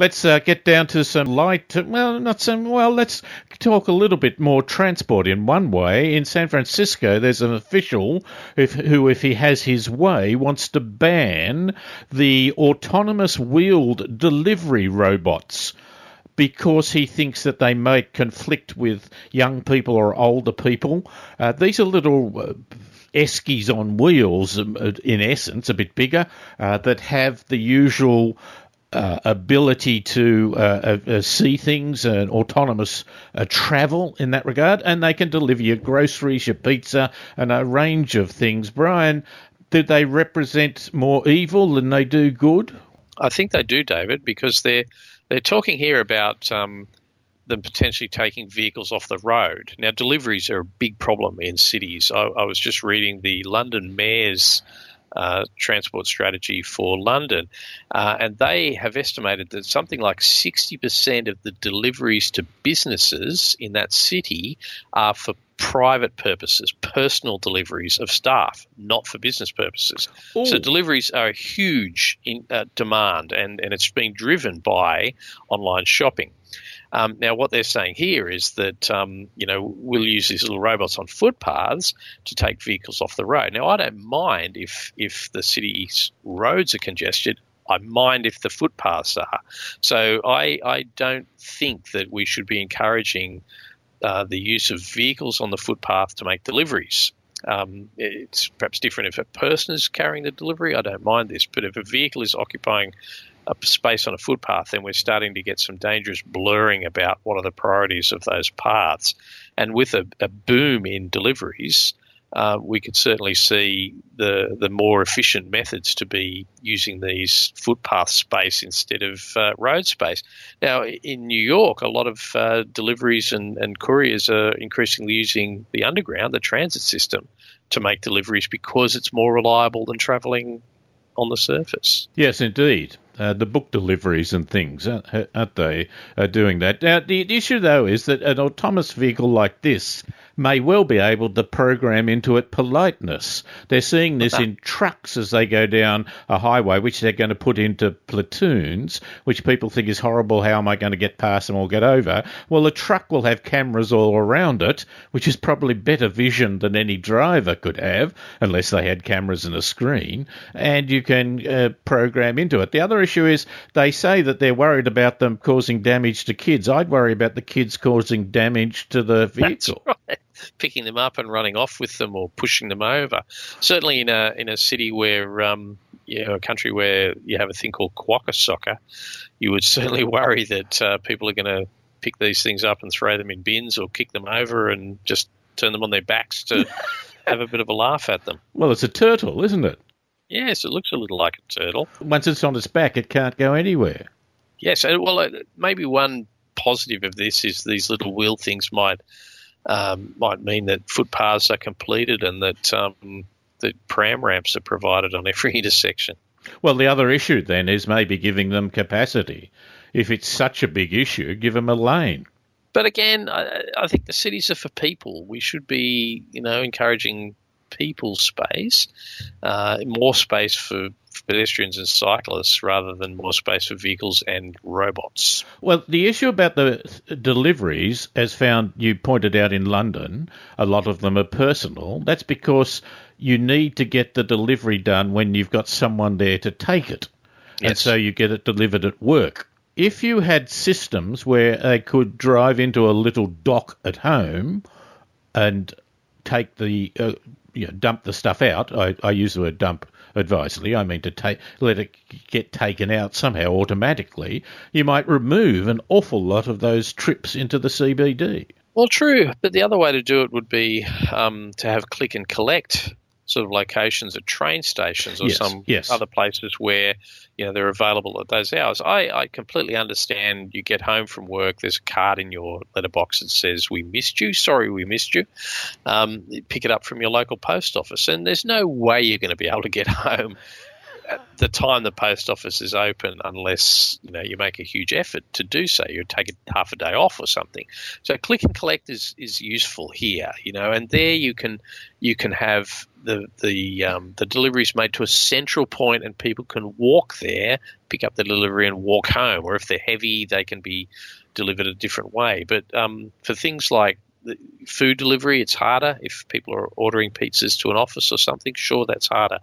let's uh, get down to some light. Well, not some. Well, let's talk a little bit more transport. In one way, in San Francisco, there's an official if, who, if he has his way, wants to ban the autonomous wheeled delivery robots because he thinks that they might conflict with young people or older people. Uh, these are little uh, eskies on wheels, um, uh, in essence, a bit bigger, uh, that have the usual uh, ability to uh, uh, see things and autonomous uh, travel in that regard, and they can deliver your groceries, your pizza, and a range of things. Brian, do they represent more evil than they do good? I think they do, David, because they're they're talking here about um, them potentially taking vehicles off the road. Now, deliveries are a big problem in cities. I, I was just reading the London Mayor's uh, transport strategy for London, uh, and they have estimated that something like 60% of the deliveries to businesses in that city are for private purposes, personal deliveries of staff, not for business purposes. Ooh. So deliveries are a huge in, uh, demand, and, and it's being driven by online shopping. Um, now, what they're saying here is that um, you know we'll use these little robots on footpaths to take vehicles off the road. Now, I don't mind if if the city's roads are congested. I mind if the footpaths are. So I I don't think that we should be encouraging uh, the use of vehicles on the footpath to make deliveries. Um, it's perhaps different if a person is carrying the delivery. I don't mind this, but if a vehicle is occupying a space on a footpath, then we're starting to get some dangerous blurring about what are the priorities of those paths. And with a, a boom in deliveries, uh, we could certainly see the the more efficient methods to be using these footpath space instead of uh, road space. Now, in New York, a lot of uh, deliveries and, and couriers are increasingly using the underground, the transit system, to make deliveries because it's more reliable than travelling on the surface. Yes, indeed. Uh, the book deliveries and things, aren't they, are doing that. Now, the issue, though, is that an autonomous vehicle like this may well be able to program into it politeness. They're seeing this in trucks as they go down a highway, which they're going to put into platoons, which people think is horrible. How am I going to get past them or get over? Well, the truck will have cameras all around it, which is probably better vision than any driver could have, unless they had cameras and a screen, and you can uh, program into it. The other issue is they say that they're worried about them causing damage to kids. I'd worry about the kids causing damage to the vehicle. That's Right picking them up and running off with them or pushing them over. Certainly in a in a city where um, you know, a country where you have a thing called quokka soccer, you would certainly worry that uh, people are going to pick these things up and throw them in bins or kick them over and just turn them on their backs to have a bit of a laugh at them. Well, it's a turtle, isn't it? Yes, it looks a little like a turtle. Once it's on its back, it can't go anywhere. Yes, well, maybe one positive of this is these little wheel things might um, might mean that footpaths are completed and that um, that pram ramps are provided on every intersection. Well, the other issue then is maybe giving them capacity. If it's such a big issue, give them a lane. But again, I, I think the cities are for people. We should be, you know, encouraging people space, uh, more space for pedestrians and cyclists rather than more space for vehicles and robots. Well, the issue about the deliveries, as found you pointed out in London, a lot of them are personal. That's because you need to get the delivery done when you've got someone there to take it. Yes. And so you get it delivered at work. If you had systems where they could drive into a little dock at home and take the uh, you know, dump the stuff out. I, I use the word dump advisedly. I mean to take let it get taken out somehow automatically. You might remove an awful lot of those trips into the CBD. Well, true, but the other way to do it would be um, to have click and collect sort of locations at train stations or yes, some yes. other places where you know they're available at those hours. I, I completely understand. You get home from work, there's a card in your letterbox that says "We missed you. Sorry, we missed you." Um, pick it up from your local post office, and there's no way you're going to be able to get home at the time the post office is open, unless you know you make a huge effort to do so, you take half a day off or something. So click and collect is, is useful here, you know, and there you can you can have the the um, the deliveries made to a central point, and people can walk there, pick up the delivery, and walk home. Or if they're heavy, they can be delivered a different way. But um, for things like food delivery, it's harder. If people are ordering pizzas to an office or something, sure, that's harder.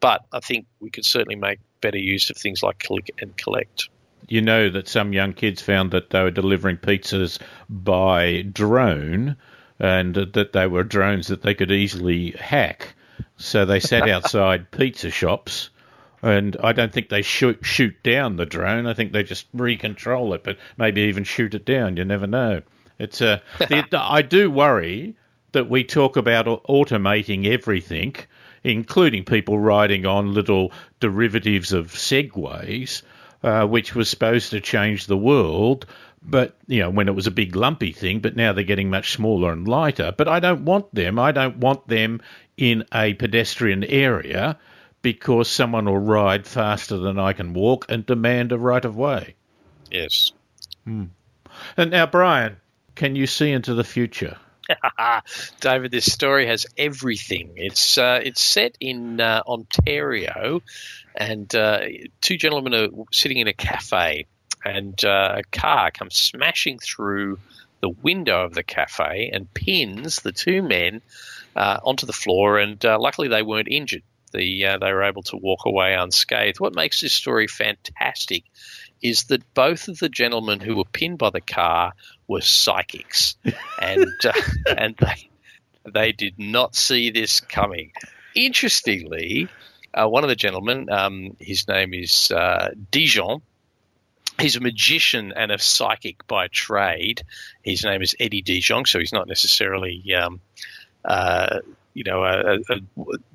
But I think we could certainly make better use of things like click and collect. You know that some young kids found that they were delivering pizzas by drone and that they were drones that they could easily hack. So they sat outside pizza shops and I don't think they shoot shoot down the drone. I think they just recontrol it, but maybe even shoot it down. You never know. It's a. the, I do worry that we talk about automating everything, including people riding on little derivatives of segways, uh, which was supposed to change the world. But you know, when it was a big lumpy thing, but now they're getting much smaller and lighter. But I don't want them. I don't want them in a pedestrian area because someone will ride faster than I can walk and demand a right of way. Yes. Hmm. And now, Brian, can you see into the future? David, this story has everything. It's uh, it's set in uh, Ontario, and uh, two gentlemen are sitting in a cafe, and uh, a car comes smashing through the window of the cafe and pins the two men uh, onto the floor. And uh, luckily, they weren't injured. The, they were able to walk away unscathed. What makes this story fantastic is that both of the gentlemen who were pinned by the car were psychics, and uh, and they they did not see this coming. Interestingly, uh, one of the gentlemen, um, his name is uh, Dijon. He's a magician and a psychic by trade. His name is Eddie Dijon, so he's not necessarily um, uh, you know, a, a,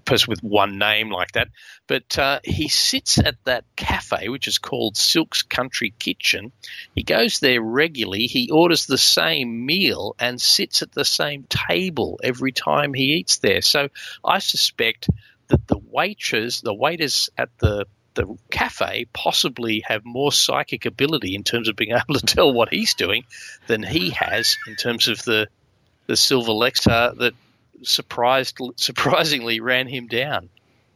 person with one name like that. But uh, he sits at that cafe, which is called Silk's Country Kitchen. He goes there regularly. He orders the same meal and sits at the same table every time he eats there. So I suspect that the waitress, the waiters at the the cafe possibly have more psychic ability in terms of being able to tell what he's doing than he has in terms of the the silver Lexus that surprised, surprisingly ran him down.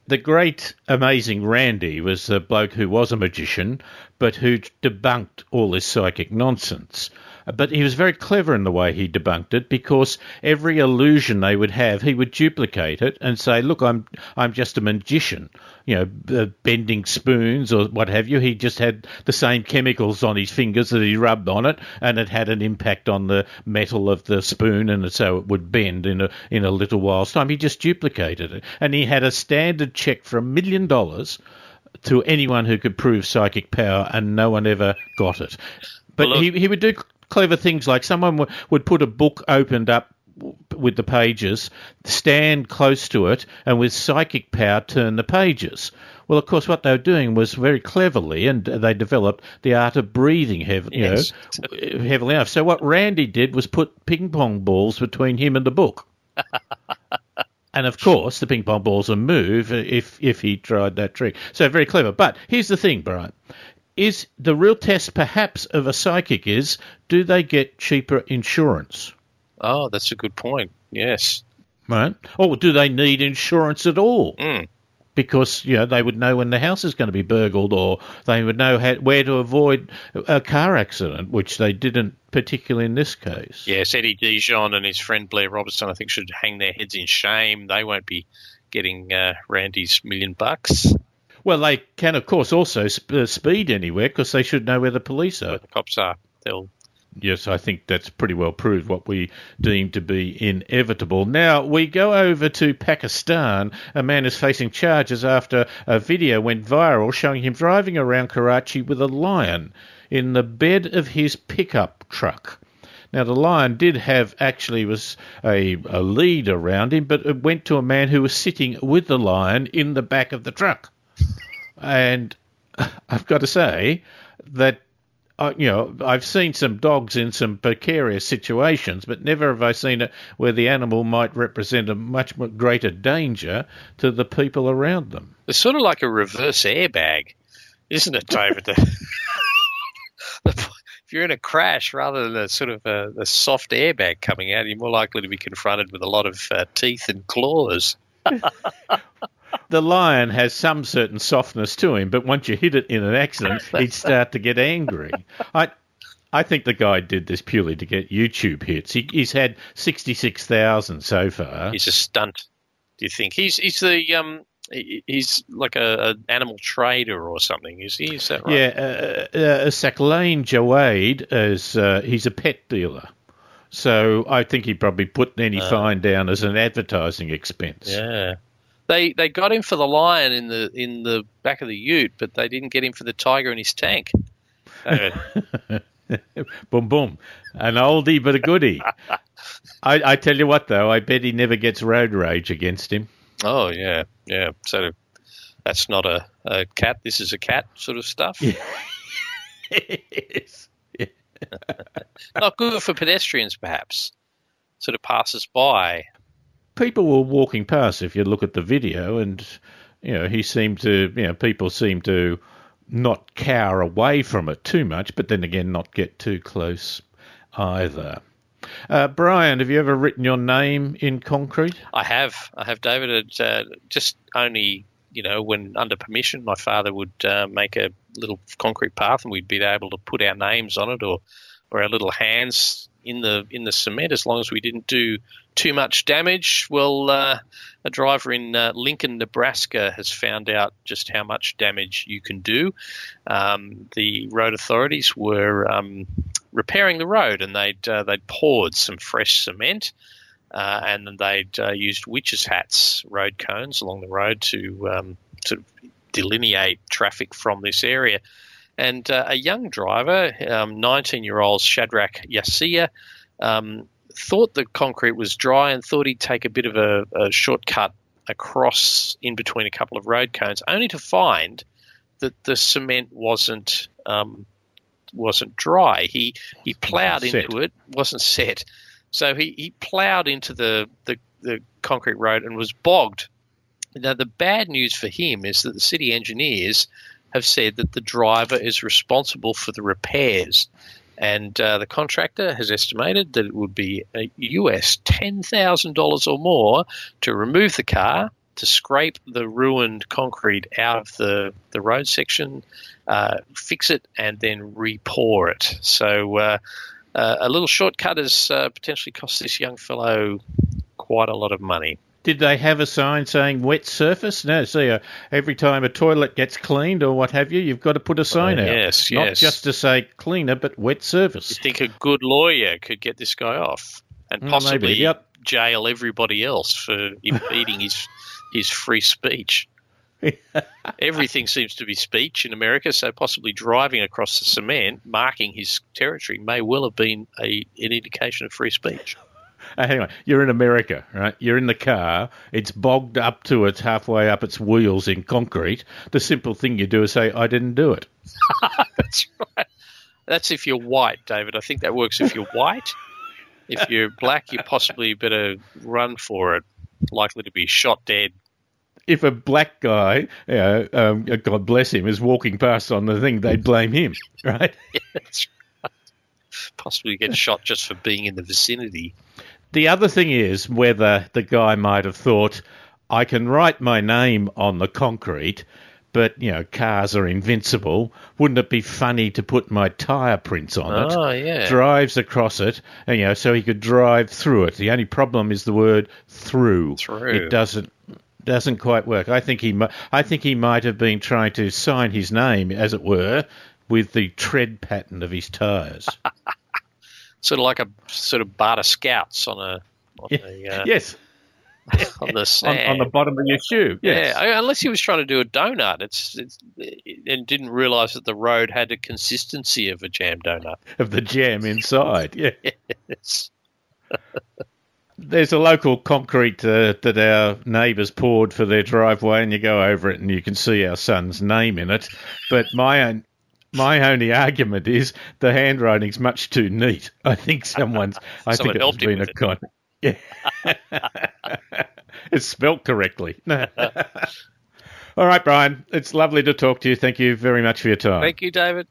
The great, amazing Randi was a bloke who was a magician, but who debunked all this psychic nonsense. But he was very clever in the way he debunked it because every illusion they would have, he would duplicate it and say, "Look, I'm I'm just a magician." You know, uh, bending spoons or what have you. He just had the same chemicals on his fingers that he rubbed on it, and it had an impact on the metal of the spoon, and so it would bend in a in a little while's time. He just duplicated it, and he had a standard check for a million dollars to anyone who could prove psychic power, and no one ever got it. But well, he, he would do clever things like someone w- would put a book opened up with the pages, stand close to it, and with psychic power turn the pages. Well, of course, what they were doing was very cleverly, and they developed the art of breathing heavily, you know, heavily enough. So what Randi did was put ping pong balls between him and the book. and of course, the ping pong balls would move if if he tried that trick. So very clever. But here's the thing, Brian is the real test perhaps of a psychic is do they get cheaper insurance? Oh, that's a good point. Yes. Right. Or do they need insurance at all? Mm. Because you know they would know when the house is going to be burgled, or they would know how, where to avoid a car accident, which they didn't particularly in this case. Yes, Eddie Dijon and his friend Blair Robertson, I think, should hang their heads in shame. They won't be getting uh, Randi's million bucks. Well, they can, of course, also sp- uh, speed anywhere because they should know where the police are. Where the cops are. They'll. Yes, I think that's pretty well proved what we deem to be inevitable. Now, we go over to Pakistan. A man is facing charges after a video went viral showing him driving around Karachi with a lion in the bed of his pickup truck. Now the lion did have actually was a, a lead around him, but it went to a man who was sitting with the lion in the back of the truck. And I've got to say that uh, you know, I've seen some dogs in some precarious situations, but never have I seen it where the animal might represent a much greater danger to the people around them. It's sort of like a reverse airbag, isn't it, David? if you're in a crash rather than a sort of a, a, soft airbag coming out, you're more likely to be confronted with a lot of uh, teeth and claws. the lion has some certain softness to him, but once you hit it in an accident, he'd start to get angry. I, I think the guy did this purely to get YouTube hits. He, he's had sixty-six thousand so far. He's a stunt. Do you think he's he's the um he's like a, an animal trader or something? Is he? Is that right? Yeah, uh, uh, Saqlain Jawade is uh, he's a pet dealer. So I think he probably put any uh, fine down as an advertising expense. Yeah. They they got him for the lion in the in the back of the Ute, but they didn't get him for the tiger in his tank. boom, boom, an oldie but a goodie. I, I tell you what, though, I bet he never gets road rage against him. Oh yeah, yeah. So that's not a, a cat. This is a cat sort of stuff. Yeah. yes. Yeah. not good for pedestrians, perhaps. Sort of passes by people were walking past. If you look at the video, and you know, he seemed to, you know, people seemed to not cower away from it too much, but then again, not get too close either. Uh, Brian, have you ever written your name in concrete? I have. I have, David. It, uh, just only, you know, when under permission, my father would uh, make a little concrete path, and we'd be able to put our names on it, or or our little hands in the in the cement as long as we didn't do too much damage. Well, uh, a driver in uh, Lincoln, Nebraska, has found out just how much damage you can do. Um, the road authorities were um, repairing the road, and they'd uh, they'd poured some fresh cement. Uh, and then they'd uh, used witches' hats, road cones along the road to um, of delineate traffic from this area. And uh, a young driver, 19 um, year old Shadrach Yasia, um, thought the concrete was dry and thought he'd take a bit of a, a shortcut across in between a couple of road cones, only to find that the cement wasn't um, wasn't dry. He he ploughed into it, wasn't set. So he, he ploughed into the, the, the concrete road and was bogged. Now the bad news for him is that the city engineers have said that the driver is responsible for the repairs. And uh, the contractor has estimated that it would be a US $10,000 or more to remove the car, to scrape the ruined concrete out of the, the road section, uh, fix it, and then re-pour it. So uh, uh a little shortcut has uh, potentially cost this young fellow quite a lot of money. Did they have a sign saying wet surface? No. See, uh, every time a toilet gets cleaned or what have you, you've got to put a sign uh, out. Yes, yes. Not yes. just to say cleaner, but wet surface. You think a good lawyer could get this guy off and possibly yep. jail everybody else for impeding his his free speech. Everything seems to be speech in America, so possibly driving across the cement, marking his territory, may well have been a, an indication of free speech. Uh, anyway, you're in America, right? You're in the car. It's bogged up to its halfway up its wheels in concrete. The simple thing you do is say, "I didn't do it." That's right. That's if you're white, David. I think that works if you're white. If you're black, you possibly better run for it. Likely to be shot dead. If a black guy, you know, um, God bless him, is walking past on the thing, they'd blame him, right? yeah, right. Possibly get shot just for being in the vicinity. The other thing is whether the guy might have thought, I can write my name on the concrete, but you know, cars are invincible. Wouldn't it be funny to put my tyre prints on it? Oh, yeah. Drives across it, and you know, so he could drive through it. The only problem is the word through. Through. It doesn't doesn't quite work. I think he I think he might have been trying to sign his name, as it were, with the tread pattern of his tyres. sort of like a sort of Bata Scouts on a on a, uh, yes on the on, on, the bottom of your shoe. Yes. Yeah, unless he was trying to do a donut, it's, it's and didn't realise that the road had a consistency of a jam donut of the jam inside. Yeah. yes. There's a local concrete uh, that our neighbours poured for their driveway, and you go over it and you can see our son's name in it. But my own My only argument is the handwriting's much too neat. I think someone's. I Someone think it's been a it. con. Yeah. it's spelt correctly. All right, Brian. It's lovely to talk to you. Thank you very much for your time. Thank you, David.